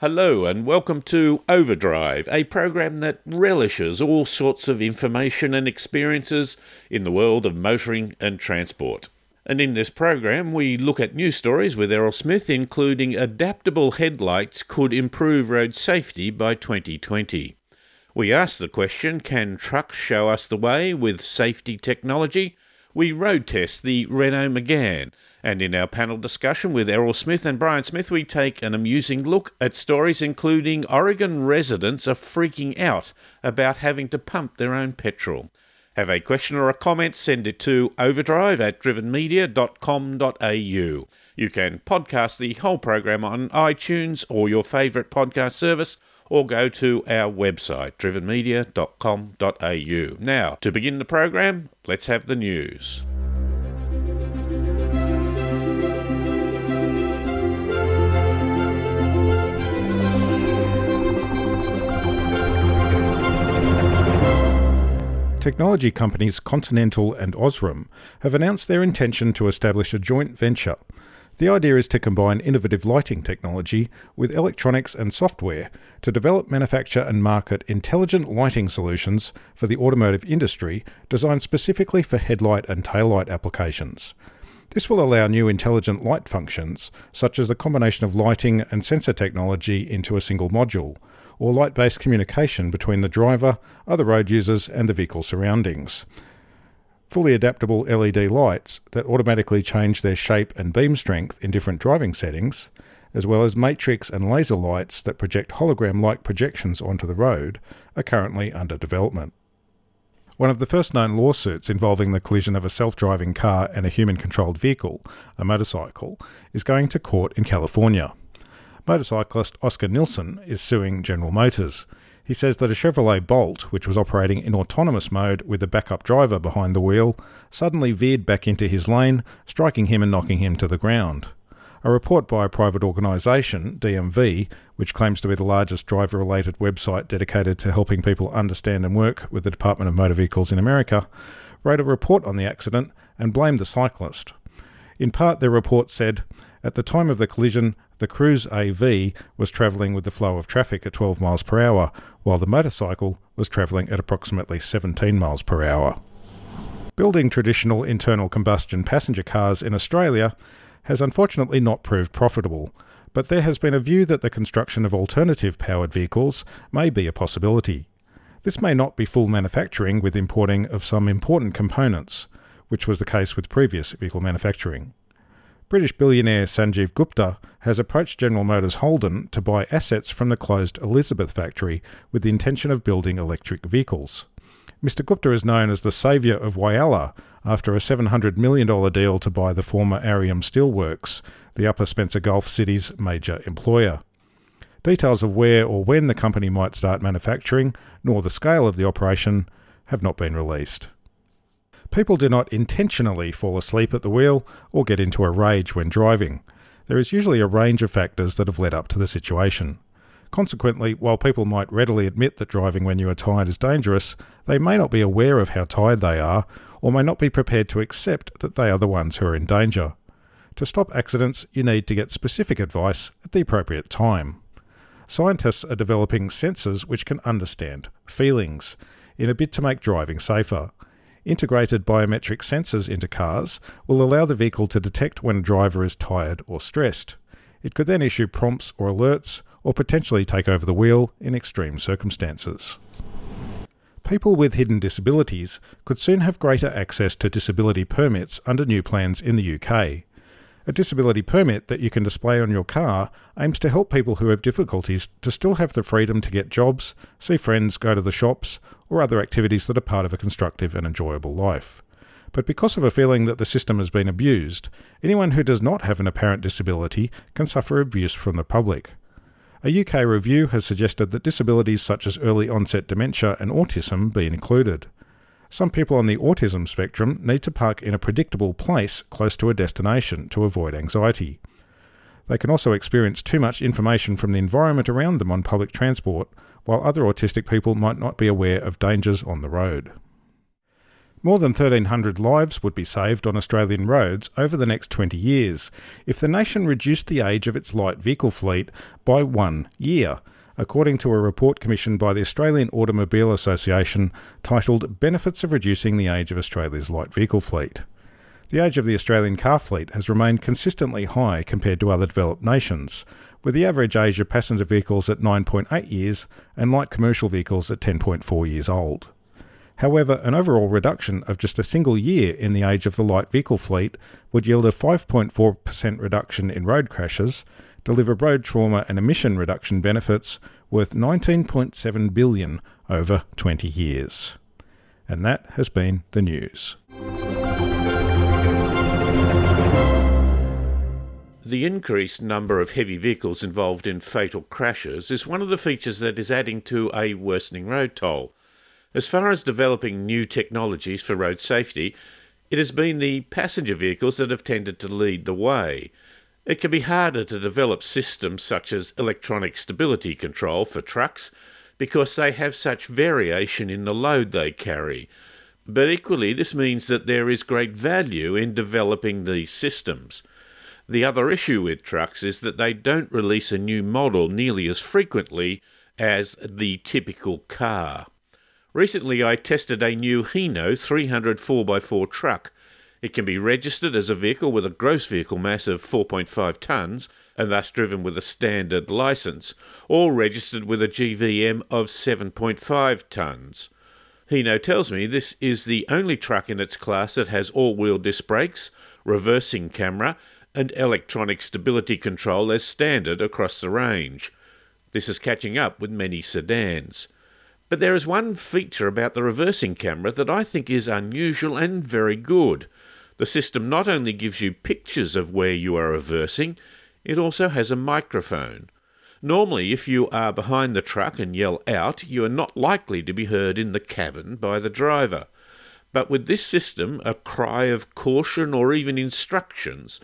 Hello, and welcome to Overdrive, a program that relishes all sorts of information and experiences in the world of motoring and transport. And in this program, we look at news stories with Errol Smith, including adaptable headlights could improve road safety by 2020. We ask the question can trucks show us the way with safety technology? We road test the Renault Megane and in our panel discussion with Errol Smith and Brian Smith, we take an amusing look at stories including Oregon residents are freaking out about having to pump their own petrol. Have a question or a comment, send it to overdrive at drivenmedia.com.au. You can podcast the whole program on iTunes or your favourite podcast service, or go to our website, drivenmedia.com.au. Now, to begin the program, let's have the news. Technology companies Continental and Osram have announced their intention to establish a joint venture. The idea is to combine innovative lighting technology with electronics and software to develop, manufacture, and market intelligent lighting solutions for the automotive industry designed specifically for headlight and taillight applications. This will allow new intelligent light functions, such as the combination of lighting and sensor technology into a single module, or light based communication between the driver, other road users, and the vehicle surroundings. Fully adaptable LED lights that automatically change their shape and beam strength in different driving settings, as well as matrix and laser lights that project hologram like projections onto the road, are currently under development. One of the first known lawsuits involving the collision of a self driving car and a human controlled vehicle, a motorcycle, is going to court in California. Motorcyclist Oscar Nilsson is suing General Motors. He says that a Chevrolet Bolt, which was operating in autonomous mode with a backup driver behind the wheel, suddenly veered back into his lane, striking him and knocking him to the ground. A report by a private organisation, DMV, which claims to be the largest driver related website dedicated to helping people understand and work with the Department of Motor Vehicles in America, wrote a report on the accident and blamed the cyclist. In part, their report said, At the time of the collision, the Cruise AV was travelling with the flow of traffic at 12 miles per hour, while the motorcycle was travelling at approximately 17 miles per hour. Building traditional internal combustion passenger cars in Australia has unfortunately not proved profitable, but there has been a view that the construction of alternative powered vehicles may be a possibility. This may not be full manufacturing with importing of some important components, which was the case with previous vehicle manufacturing. British billionaire Sanjeev Gupta has approached General Motors Holden to buy assets from the closed Elizabeth factory with the intention of building electric vehicles. Mr. Gupta is known as the saviour of Whyalla after a $700 million deal to buy the former Arrium Steelworks, the Upper Spencer Gulf City's major employer. Details of where or when the company might start manufacturing, nor the scale of the operation, have not been released. People do not intentionally fall asleep at the wheel or get into a rage when driving. There is usually a range of factors that have led up to the situation. Consequently, while people might readily admit that driving when you are tired is dangerous, they may not be aware of how tired they are or may not be prepared to accept that they are the ones who are in danger. To stop accidents, you need to get specific advice at the appropriate time. Scientists are developing sensors which can understand feelings in a bid to make driving safer. Integrated biometric sensors into cars will allow the vehicle to detect when a driver is tired or stressed. It could then issue prompts or alerts or potentially take over the wheel in extreme circumstances. People with hidden disabilities could soon have greater access to disability permits under new plans in the UK. A disability permit that you can display on your car aims to help people who have difficulties to still have the freedom to get jobs, see friends, go to the shops, or other activities that are part of a constructive and enjoyable life. But because of a feeling that the system has been abused, anyone who does not have an apparent disability can suffer abuse from the public. A UK review has suggested that disabilities such as early onset dementia and autism be included. Some people on the autism spectrum need to park in a predictable place close to a destination to avoid anxiety. They can also experience too much information from the environment around them on public transport, while other autistic people might not be aware of dangers on the road. More than 1,300 lives would be saved on Australian roads over the next 20 years if the nation reduced the age of its light vehicle fleet by one year, according to a report commissioned by the Australian Automobile Association titled Benefits of Reducing the Age of Australia's Light Vehicle Fleet. The age of the Australian car fleet has remained consistently high compared to other developed nations, with the average age of passenger vehicles at 9.8 years and light commercial vehicles at 10.4 years old. However, an overall reduction of just a single year in the age of the light vehicle fleet would yield a 5.4% reduction in road crashes, deliver road trauma and emission reduction benefits worth 19.7 billion over 20 years. And that has been the news. The increased number of heavy vehicles involved in fatal crashes is one of the features that is adding to a worsening road toll. As far as developing new technologies for road safety, it has been the passenger vehicles that have tended to lead the way. It can be harder to develop systems such as electronic stability control for trucks because they have such variation in the load they carry. But equally, this means that there is great value in developing these systems. The other issue with trucks is that they don't release a new model nearly as frequently as the typical car. Recently, I tested a new Hino 300 4x4 truck. It can be registered as a vehicle with a gross vehicle mass of 4.5 tonnes and thus driven with a standard licence, or registered with a GVM of 7.5 tonnes. Hino tells me this is the only truck in its class that has all wheel disc brakes, reversing camera, and electronic stability control as standard across the range. This is catching up with many sedans. But there is one feature about the reversing camera that I think is unusual and very good. The system not only gives you pictures of where you are reversing, it also has a microphone. Normally, if you are behind the truck and yell out, you are not likely to be heard in the cabin by the driver. But with this system, a cry of caution or even instructions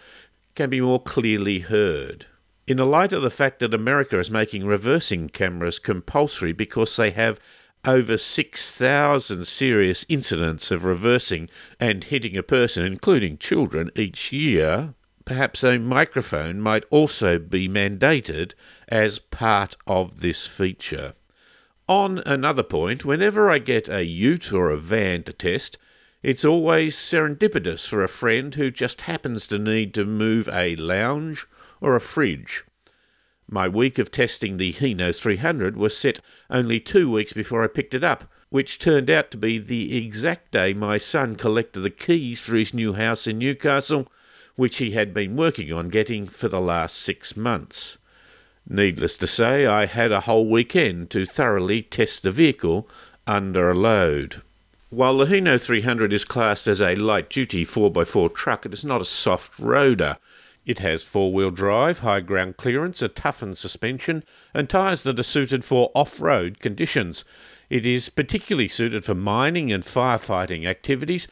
can be more clearly heard. In the light of the fact that America is making reversing cameras compulsory because they have over 6,000 serious incidents of reversing and hitting a person, including children, each year, perhaps a microphone might also be mandated as part of this feature. On another point, whenever I get a ute or a van to test, it's always serendipitous for a friend who just happens to need to move a lounge or a fridge. My week of testing the Hino 300 was set only two weeks before I picked it up, which turned out to be the exact day my son collected the keys for his new house in Newcastle, which he had been working on getting for the last six months. Needless to say, I had a whole weekend to thoroughly test the vehicle under a load. While the Hino 300 is classed as a light duty 4x4 truck, it is not a soft roader. It has four wheel drive, high ground clearance, a toughened suspension, and tyres that are suited for off road conditions. It is particularly suited for mining and firefighting activities,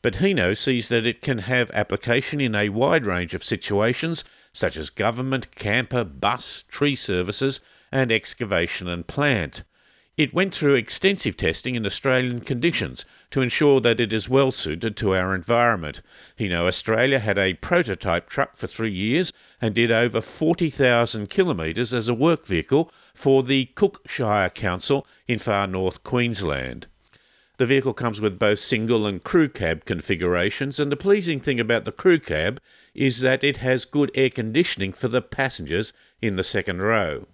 but Hino sees that it can have application in a wide range of situations, such as government, camper, bus, tree services, and excavation and plant. It went through extensive testing in Australian conditions to ensure that it is well suited to our environment. Hino Australia had a prototype truck for three years and did over 40,000 kilometres as a work vehicle for the Cook Shire Council in far north Queensland. The vehicle comes with both single and crew cab configurations, and the pleasing thing about the crew cab is that it has good air conditioning for the passengers in the second row.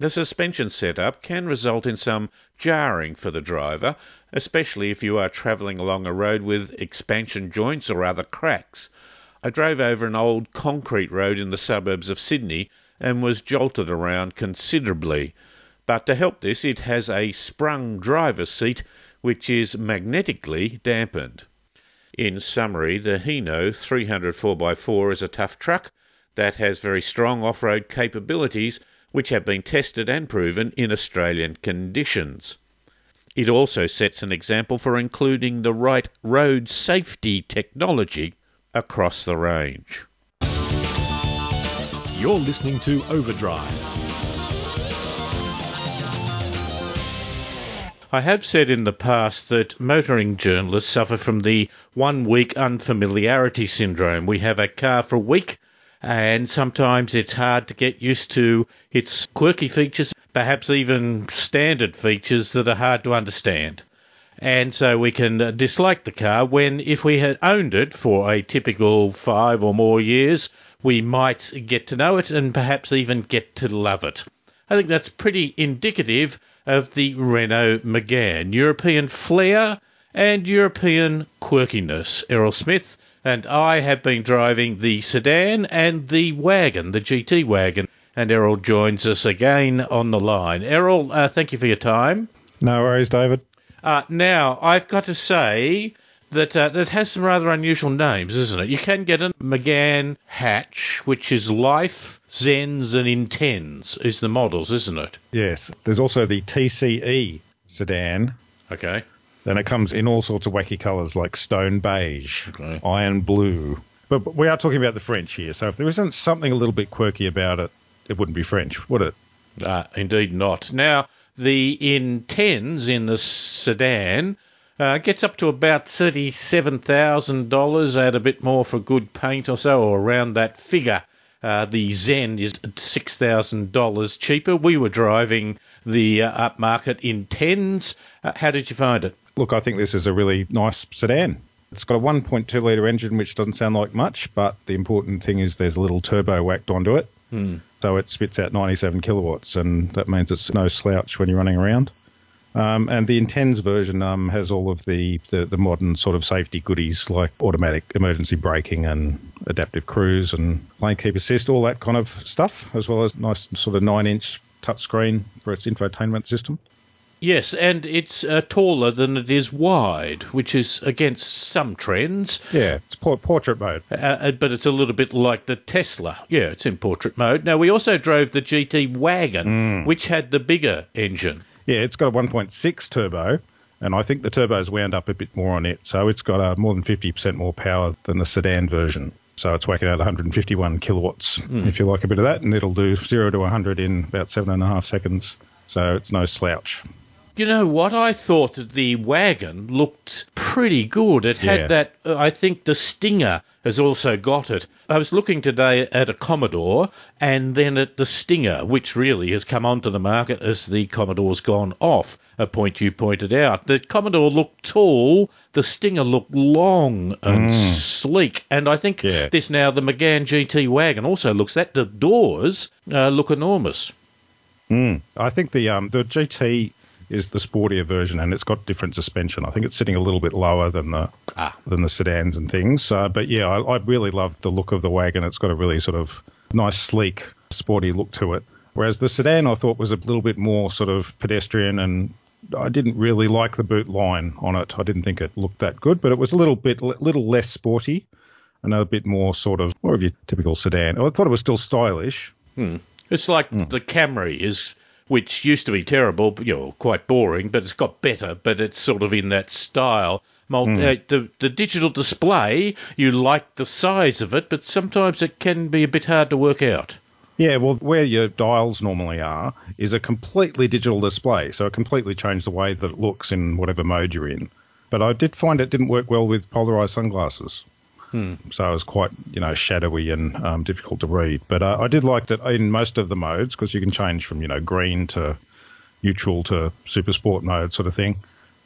The suspension setup can result in some jarring for the driver, especially if you are travelling along a road with expansion joints or other cracks. I drove over an old concrete road in the suburbs of Sydney and was jolted around considerably. But to help this, it has a sprung driver's seat which is magnetically dampened. In summary, the Hino 300 4x4 is a tough truck that has very strong off road capabilities which have been tested and proven in Australian conditions. It also sets an example for including the right road safety technology across the range. You're listening to Overdrive. I have said in the past that motoring journalists suffer from the one week unfamiliarity syndrome. We have a car for a week and sometimes it's hard to get used to its quirky features, perhaps even standard features that are hard to understand. And so we can dislike the car when, if we had owned it for a typical five or more years, we might get to know it and perhaps even get to love it. I think that's pretty indicative of the Renault Megane European flair and European quirkiness. Errol Smith and I have been driving the sedan and the wagon, the GT wagon. And Errol joins us again on the line. Errol, uh, thank you for your time. No worries, David. Uh, now, I've got to say that uh, that has some rather unusual names, isn't it? You can get a Megane hatch, which is Life, Zens, and Intens, is the models, isn't it? Yes. There's also the TCE sedan. Okay. Then it comes in all sorts of wacky colours like stone beige, Okay. iron blue. But, but we are talking about the French here, so if there isn't something a little bit quirky about it, it wouldn't be French, would it? Uh, indeed not. Now, the Intens in the sedan uh, gets up to about $37,000, add a bit more for good paint or so, or around that figure. Uh, the Zen is $6,000 cheaper. We were driving the uh, upmarket Intens. Uh, how did you find it? Look, I think this is a really nice sedan. It's got a 1.2 litre engine, which doesn't sound like much, but the important thing is there's a little turbo whacked onto it. So it spits out 97 kilowatts, and that means it's no slouch when you're running around. Um, and the Intens version um, has all of the, the, the modern sort of safety goodies like automatic emergency braking and adaptive cruise and lane keep assist, all that kind of stuff, as well as nice sort of nine inch touchscreen for its infotainment system. Yes, and it's uh, taller than it is wide, which is against some trends. Yeah, it's por- portrait mode. Uh, uh, but it's a little bit like the Tesla. Yeah, it's in portrait mode. Now, we also drove the GT Wagon, which had the bigger engine. Yeah, it's got a 1.6 turbo, and I think the turbo's wound up a bit more on it, so it's got uh, more than 50% more power than the sedan version. So it's whacking out 151 kilowatts, if you like a bit of that, and it'll do 0 to 100 in about seven and a half seconds. So it's no slouch. You know what? I thought that the wagon looked pretty good. It Yeah. had that, uh, I think the Stinger has also got it. I was looking today at a Commodore and then at the Stinger, which really has come onto the market as the Commodore's gone off, a point you pointed out. The Commodore looked tall, the Stinger looked long and sleek, and I think Yeah. this now, the Megane GT wagon also looks that. The doors uh, look enormous. Mm. I think the um, the GT is the sportier version, and it's got different suspension. I think it's sitting a little bit lower than the Ah. than the sedans and things. Uh, but yeah, I, I really love the look of the wagon. It's got a really sort of nice, sleek, sporty look to it. Whereas the sedan, I thought was a little bit more sort of pedestrian, and I didn't really like the boot line on it. I didn't think it looked that good, but it was a little bit, little less sporty, and a bit more sort of more of your typical sedan. I thought it was still stylish. It's like the Camry is, which used to be terrible, but, you know, quite boring, but it's got better. But it's sort of in that style. Mul- uh, the the digital display, you like the size of it, but sometimes it can be a bit hard to work out. Yeah, well, where your dials normally are is a completely digital display, so it completely changed the way that it looks in whatever mode you're in. But I did find it didn't work well with polarized sunglasses. So it was quite, you know, shadowy and um, difficult to read. But uh, I did like that in most of the modes because you can change from, you know, green to neutral to super sport mode sort of thing.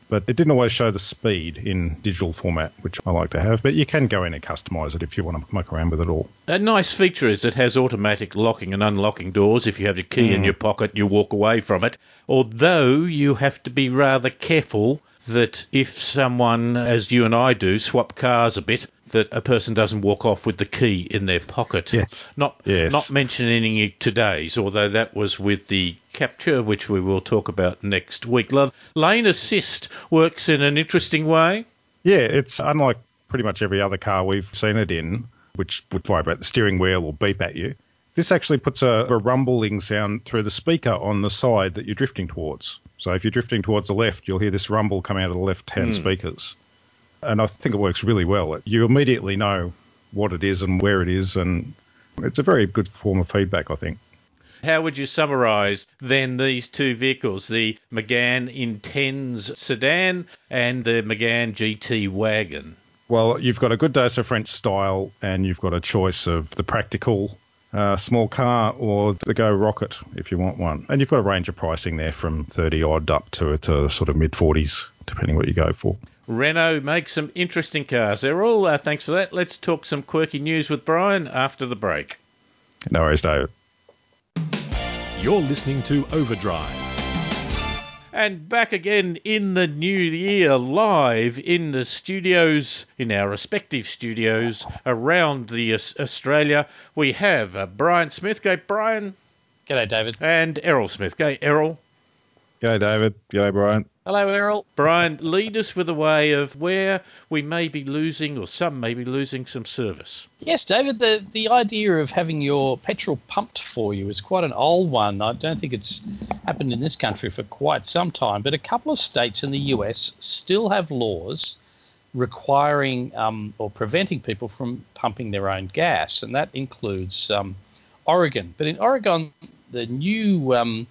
But it didn't always show the speed in digital format, which I like to have. But you can go in and customize it if you want to muck around with it all. A nice feature is it has automatic locking and unlocking doors. If you have your key in your pocket, you walk away from it. Although you have to be rather careful that if someone, as you and I do, swap cars a bit, that a person doesn't walk off with the key in their pocket. Yes. Not Yes. not mentioning today's, although that was with the Captur, which we will talk about next week. Lane assist works in an interesting way. Yeah, it's unlike pretty much every other car we've seen it in, which would vibrate the steering wheel or beep at you. This actually puts a, a rumbling sound through the speaker on the side that you're drifting towards. So if you're drifting towards the left, you'll hear this rumble come out of the left-hand hmm. speakers. And I think it works really well. You immediately know what it is and where it is, and it's a very good form of feedback, I think. How would you summarise then these two vehicles, the Megane Intens sedan and the Megane GT wagon? Well, you've got a good dose of French style, and you've got a choice of the practical uh, small car or the Go Rocket if you want one. And you've got a range of pricing there from 30 odd up to, to sort of mid 40s, depending what you go for. Renault makes some interesting cars. Errol, uh, thanks for that. Let's talk some quirky news with Brian after the break. No worries, David. You're listening to Overdrive. And back again in the new year, live in the studios, in our respective studios around the Australia, we have uh, Brian Smith. Go, Brian. G'day, David. And Errol Smith. Go, Errol. G'day, David. G'day, Brian. Hello, Errol. Brian, lead us with a way of where we may be losing, or some may be losing, some service. Yes, David, the, the idea of having your petrol pumped for you is quite an old one. I don't think it's happened in this country for quite some time, but a couple of states in the US still have laws requiring um, or preventing people from pumping their own gas, and that includes um, Oregon. But in Oregon, the new um,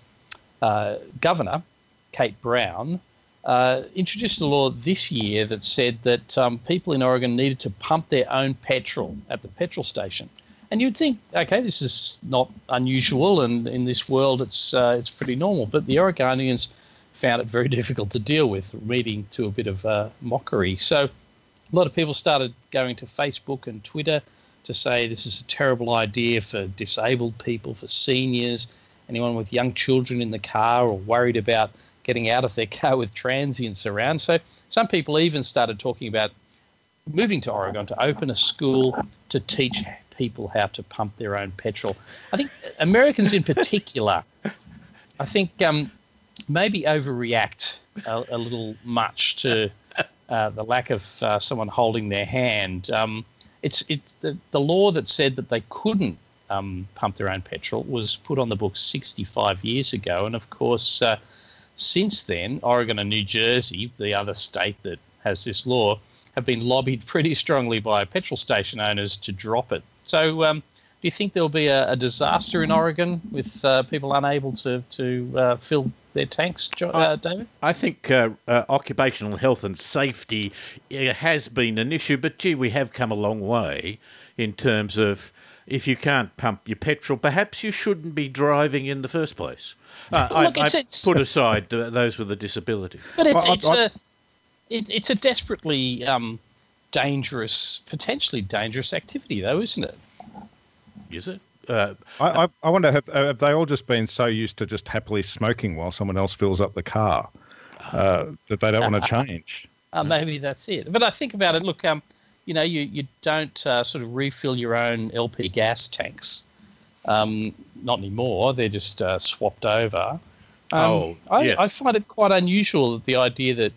uh, governor, Kate Brown, uh, introduced a law this year that said that um, people in Oregon needed to pump their own petrol at the petrol station. And you'd think, okay, this is not unusual, and in this world, it's uh, it's pretty normal. But the Oregonians found it very difficult to deal with, leading to a bit of uh, mockery. So a lot of people started going to Facebook and Twitter to say this is a terrible idea for disabled people, for seniors, anyone with young children in the car, or worried about getting out of their car with transients around. So some people even started talking about moving to Oregon to open a school to teach people how to pump their own petrol. I think Americans in particular, I think um, maybe overreact a, a, little much to uh, the lack of uh, someone holding their hand. Um, it's it's the, the law that said that they couldn't um, pump their own petrol was put on the books 65 years ago, and of course. Uh, since then, Oregon and New Jersey, the other state that has this law, have been lobbied pretty strongly by petrol station owners to drop it. So, um, do you think there'll be a, a disaster in Oregon with uh, people unable to to uh, fill their tanks, uh, David? I think uh, uh, occupational health and safety uh, has been an issue, but gee, we have come a long way in terms of if you can't pump your petrol, perhaps you shouldn't be driving in the first place. Uh, Look, I, it's, I it's, put aside those with a disability. But it's, I, it's I, a it, it's a desperately um, dangerous, potentially dangerous activity, though, isn't it? Is it? Uh, I, I wonder have, have they all just been so used to just happily smoking while someone else fills up the car uh, that they don't want to change? Uh, maybe that's it. But I think about it. Look, um, you know, you you don't uh, sort of refill your own LP gas tanks. Um, not anymore. They're just uh, swapped over. Um, oh, I, yes. I find it quite unusual that the idea that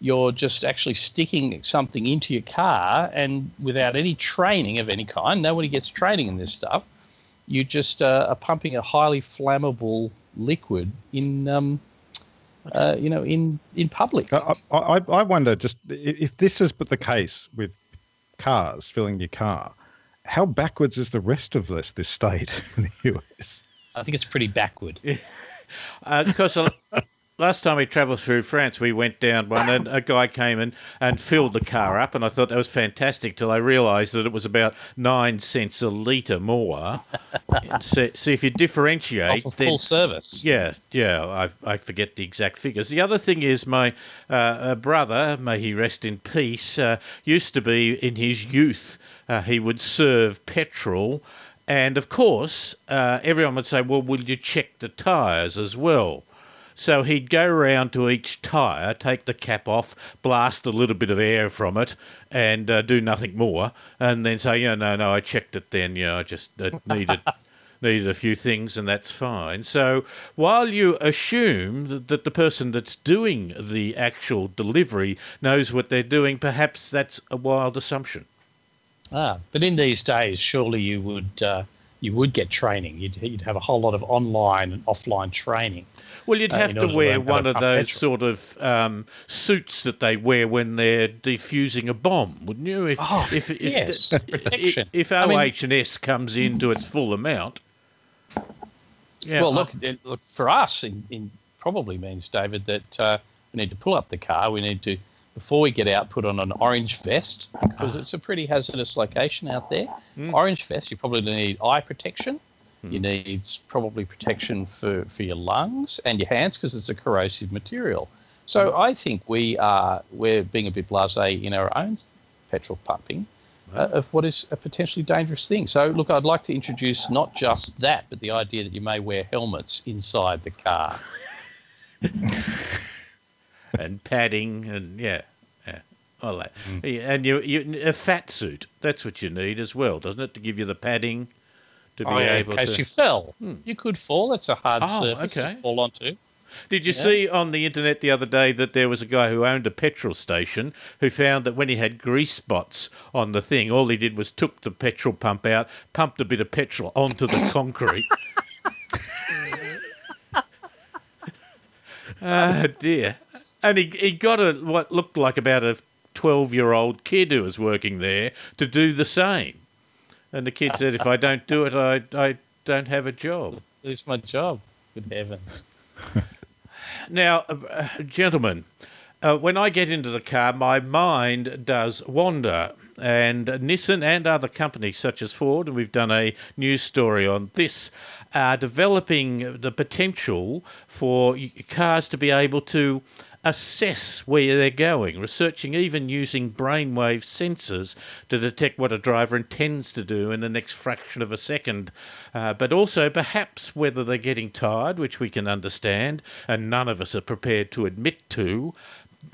you're just actually sticking something into your car and without any training of any kind, nobody gets training in this stuff. You just uh, are pumping a highly flammable liquid in, um, uh, you know, in in public. I, I, I wonder just if this is but the case with cars filling your car how backwards is the rest of this this state in the US? I think it's pretty backward. uh, because last time we travelled through France, we went down one, and a guy came in and filled the car up, and I thought that was fantastic. Till I realised that it was about nine cents a litre more. so, so, if you differentiate, then, full service. Yeah, yeah. I, I forget the exact figures. The other thing is my uh, brother, may he rest in peace, uh, used to be in his youth uh, he would serve petrol. And of course, uh, everyone would say, Well, will you check the tyres as well? So he'd go round to each tyre, take the cap off, blast a little bit of air from it, and uh, do nothing more, and then say, "Yeah, no, no, I checked it then. Yeah, I just uh, needed needed a few things, and that's fine." So while you assume that, that the person that's doing the actual delivery knows what they're doing, perhaps that's a wild assumption. Ah, but in these days, surely you would uh, you would get training. You'd, you'd have a whole lot of online and offline training. Well, you'd uh, have uh, to wear to one of those petrol. sort of um, suits that they wear when they're defusing a bomb, wouldn't you? If, oh, if, yes, if, protection. If, if OH&S I mean, comes into its full amount. Yeah, well, look, it, look for us, in, in probably means David that uh, we need to pull up the car. We need to before we get out, put on an orange vest because it's a pretty hazardous location out there. Hmm. Orange vest. You probably need eye protection. You hmm. need probably protection for, for your lungs and your hands because it's a corrosive material. So hmm. I think we are we're being a bit blasé in our own petrol pumping uh, of what is a potentially dangerous thing. So look, I'd like to introduce not just that, but the idea that you may wear helmets inside the car. and padding and yeah, yeah, all that. Yeah, and you, you a fat suit. That's what you need as well, doesn't it, to give you the padding to be Oh, yeah, in case to. you fell, you could fall. It's a hard Oh, surface okay. to fall onto. Did you Yeah. see on the internet the other day that there was a guy who owned a petrol station who found that when he had grease spots on the thing, all he did was took the petrol pump out, pumped a bit of petrol onto the concrete. Ah dear. And he, he got a what looked like about a 12 year old kid who was working there to do the same. And the kid said, if I don't do it, I, I don't have a job. Lose my job. Good heavens. Now, uh, gentlemen, uh, when I get into the car, my mind does wander. And Nissan and other companies such as Ford, and we've done a news story on this, are developing the potential for cars to be able to assess where they're going, researching even using brainwave sensors to detect what a driver intends to do in the next fraction of a second, uh, but also perhaps whether they're getting tired, which we can understand, and none of us are prepared to admit to.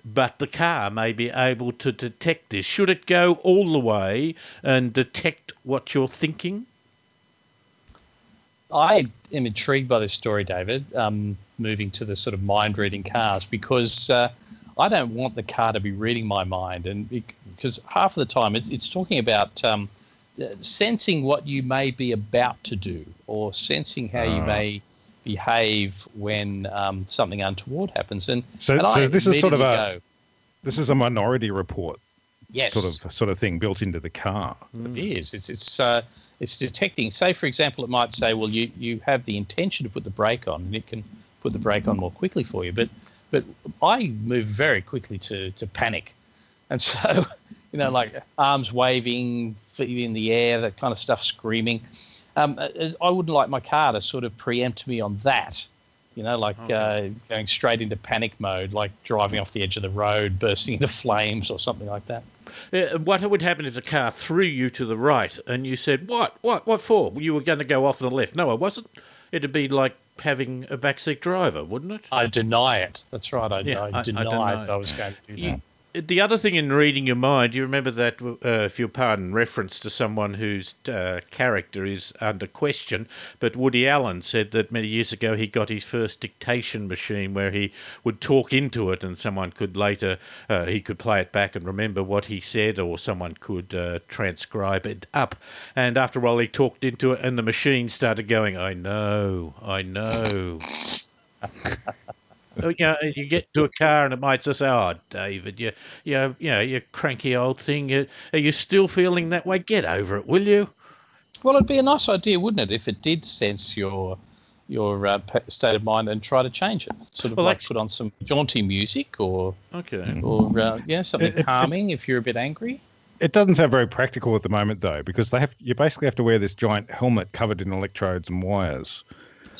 But the car may be able to detect this. Should it go all the way and detect what you're thinking? I am intrigued by this story, David. Um, moving to the sort of mind reading cars because uh, I don't want the car to be reading my mind, and because half of the time it's it's talking about um, uh, sensing what you may be about to do or sensing how you Ah. may behave when um, something untoward happens. And So- and so I this is sort of a- go, This is a minority report yes, sort of sort of thing built into the car. It is. It's it's uh, it's detecting. Say, for example, it might say, well, you you have the intention to put the brake on, and it can put the brake on more quickly for you. But but I move very quickly to to panic, and so you know, like arms waving, feet in the air, that kind of stuff, screaming. Um, I wouldn't like my car to sort of preempt me on that. You know, like uh, going straight into panic mode, like driving off the edge of the road, bursting into flames, or something like that. Uh, what would happen if the car threw you to the right and you said, What? What? What for? You were going to go off the left. No, I wasn't. It'd be like having a backseat driver, wouldn't it? I deny it. That's right. I, Yeah, I- I I denied I, was going to do You- that. The other thing in reading your mind, you remember that, uh, if you'll pardon reference to someone whose uh, character is under question, but Woody Allen said that many years ago he got his first dictation machine where he would talk into it and someone could later, uh, he could play it back and remember what he said or someone could uh, transcribe it up. And after a while he talked into it and the machine started going, I know, I know. Oh, you know, you get to a car and it might just say, "Oh, David, you, you, you know, you cranky old thing. You, are you still feeling that way? Get over it, will you?" Well, it'd be a nice idea, wouldn't it, if it did sense your your uh, state of mind and try to change it? Sort of Well, like actu- put on some jaunty music or Okay. or uh, yeah, something It- it- calming if you're a bit angry. It doesn't sound very practical at the moment though, because they have you basically have to wear this giant helmet covered in electrodes and wires.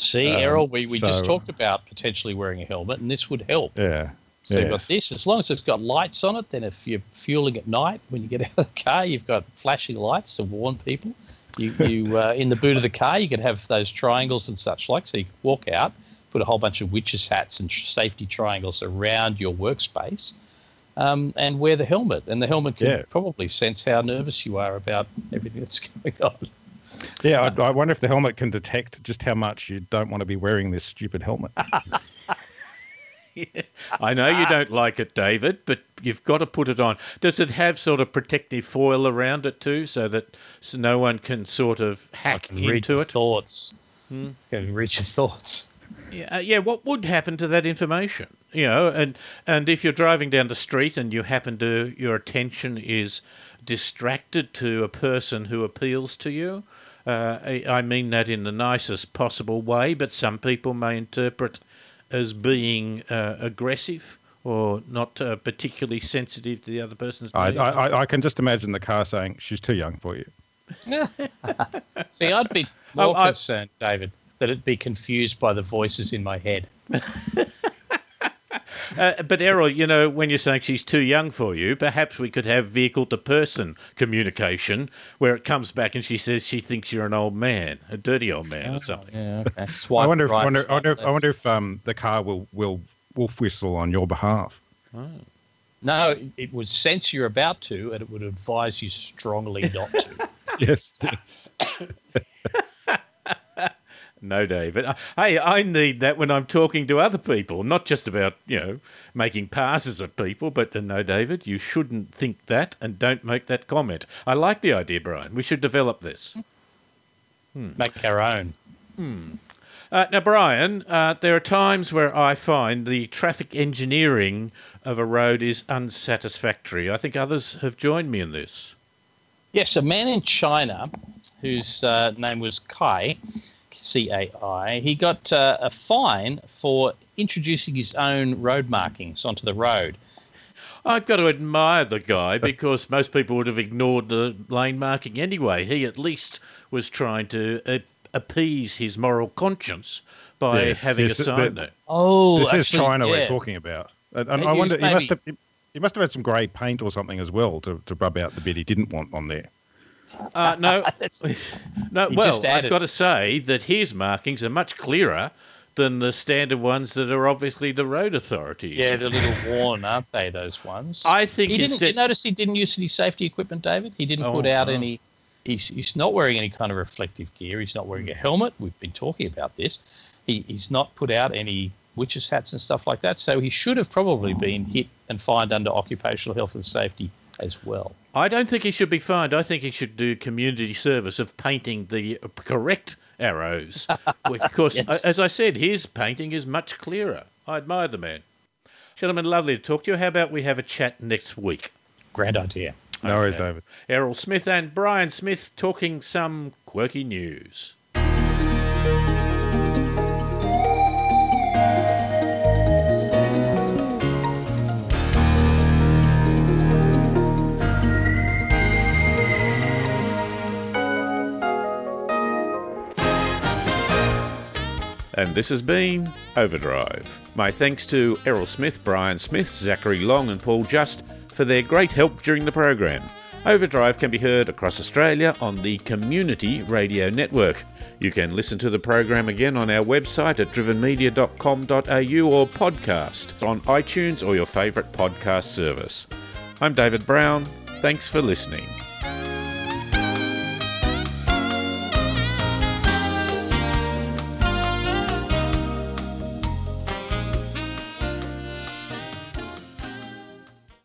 See, Um, Errol, we, we just talked about potentially wearing a helmet, and this would help. Yeah. So you've got this. As long as it's got lights on it, then if you're fueling at night when you get out of the car, you've got flashing lights to warn people. You, you uh, in the boot of the car, you could have those triangles and such like. So you could walk out, put a whole bunch of witches' hats and safety triangles around your workspace, um, and wear the helmet. And the helmet can Yeah. probably sense how nervous you are about everything that's going on. Yeah, I, I wonder if the helmet can detect just how much you don't want to be wearing this stupid helmet. I know you don't like it, David, but you've got to put it on. Does it have sort of protective foil around it too, so that so no one can sort of I hack can read into your it? thoughts. Can read your thoughts. Yeah, uh, yeah. What would happen to that information? You know, and and if you're driving down the street and you happen to your attention is distracted to a person who appeals to you, Uh, I I mean that in the nicest possible way, but some people may interpret as being uh, aggressive or not uh, particularly sensitive to the other person's I. I, I can just imagine the car saying, she's too young for you. See, I'd be more Oh, I- concerned, David, that it'd be confused by the voices in my head. Uh, but Errol, you know, when you're saying she's too young for you, perhaps we could have vehicle to person communication where it comes back and she says she thinks you're an old man, a dirty old man or something. Yeah, okay. I wonder if, right, wonder, I wonder, I wonder if um, the car will, will wolf whistle on your behalf. No, it would sense you're about to, and it would advise you strongly not to. Yes, yes. No, David. Uh, Hey, I need that when I'm talking to other people, not just about, you know, making passes at people, but uh, no, David, you shouldn't think that and don't make that comment. I like the idea, Brian. We should develop this. Make our own. Uh, now, Brian, uh, there are times where I find the traffic engineering of a road is unsatisfactory. I think others have joined me in this. Yes, a man in China whose uh, name was Kai, C A I, he got uh, a fine for introducing his own road markings onto the road. I've got to admire the guy because most people would have ignored the lane marking anyway. He at least was trying to uh, appease his moral conscience by Yes, having yes, a sign there. Oh, this is China yeah. we're talking about. And, and I wonder, was he must, have, he must have had some grey paint or something as well to, to rub out the bit he didn't want on there. Uh, no, no. Well, I've got to say that his markings are much clearer than the standard ones that are obviously the road authorities. yeah, they're a little worn, aren't they? Those ones. I think he didn't. You notice he didn't use any safety equipment, David. He didn't Oh, put out oh. any. He's, he's not wearing any kind of reflective gear. He's not wearing a helmet. We've been talking about this. He, he's not put out any witches hats and stuff like that. So he should have probably been hit and fined under occupational health and safety as well. I don't think he should be fined. I think he should do community service of painting the correct arrows. because, Yes. Uh, as I said, his painting is much clearer. I admire the man. Gentlemen, lovely to talk to you. How about we have a chat next week? Grand idea. No worries, David. Errol Smith and Brian Smith talking some quirky news. And this has been Overdrive. My thanks to Errol Smith, Brian Smith, Zachary Long, and Paul Just for their great help during the program. Overdrive can be heard across Australia on the Community Radio Network. You can listen to the program again on our website at drivenmedia.com.au or podcast on iTunes or your favourite podcast service. I'm David Brown. Thanks for listening.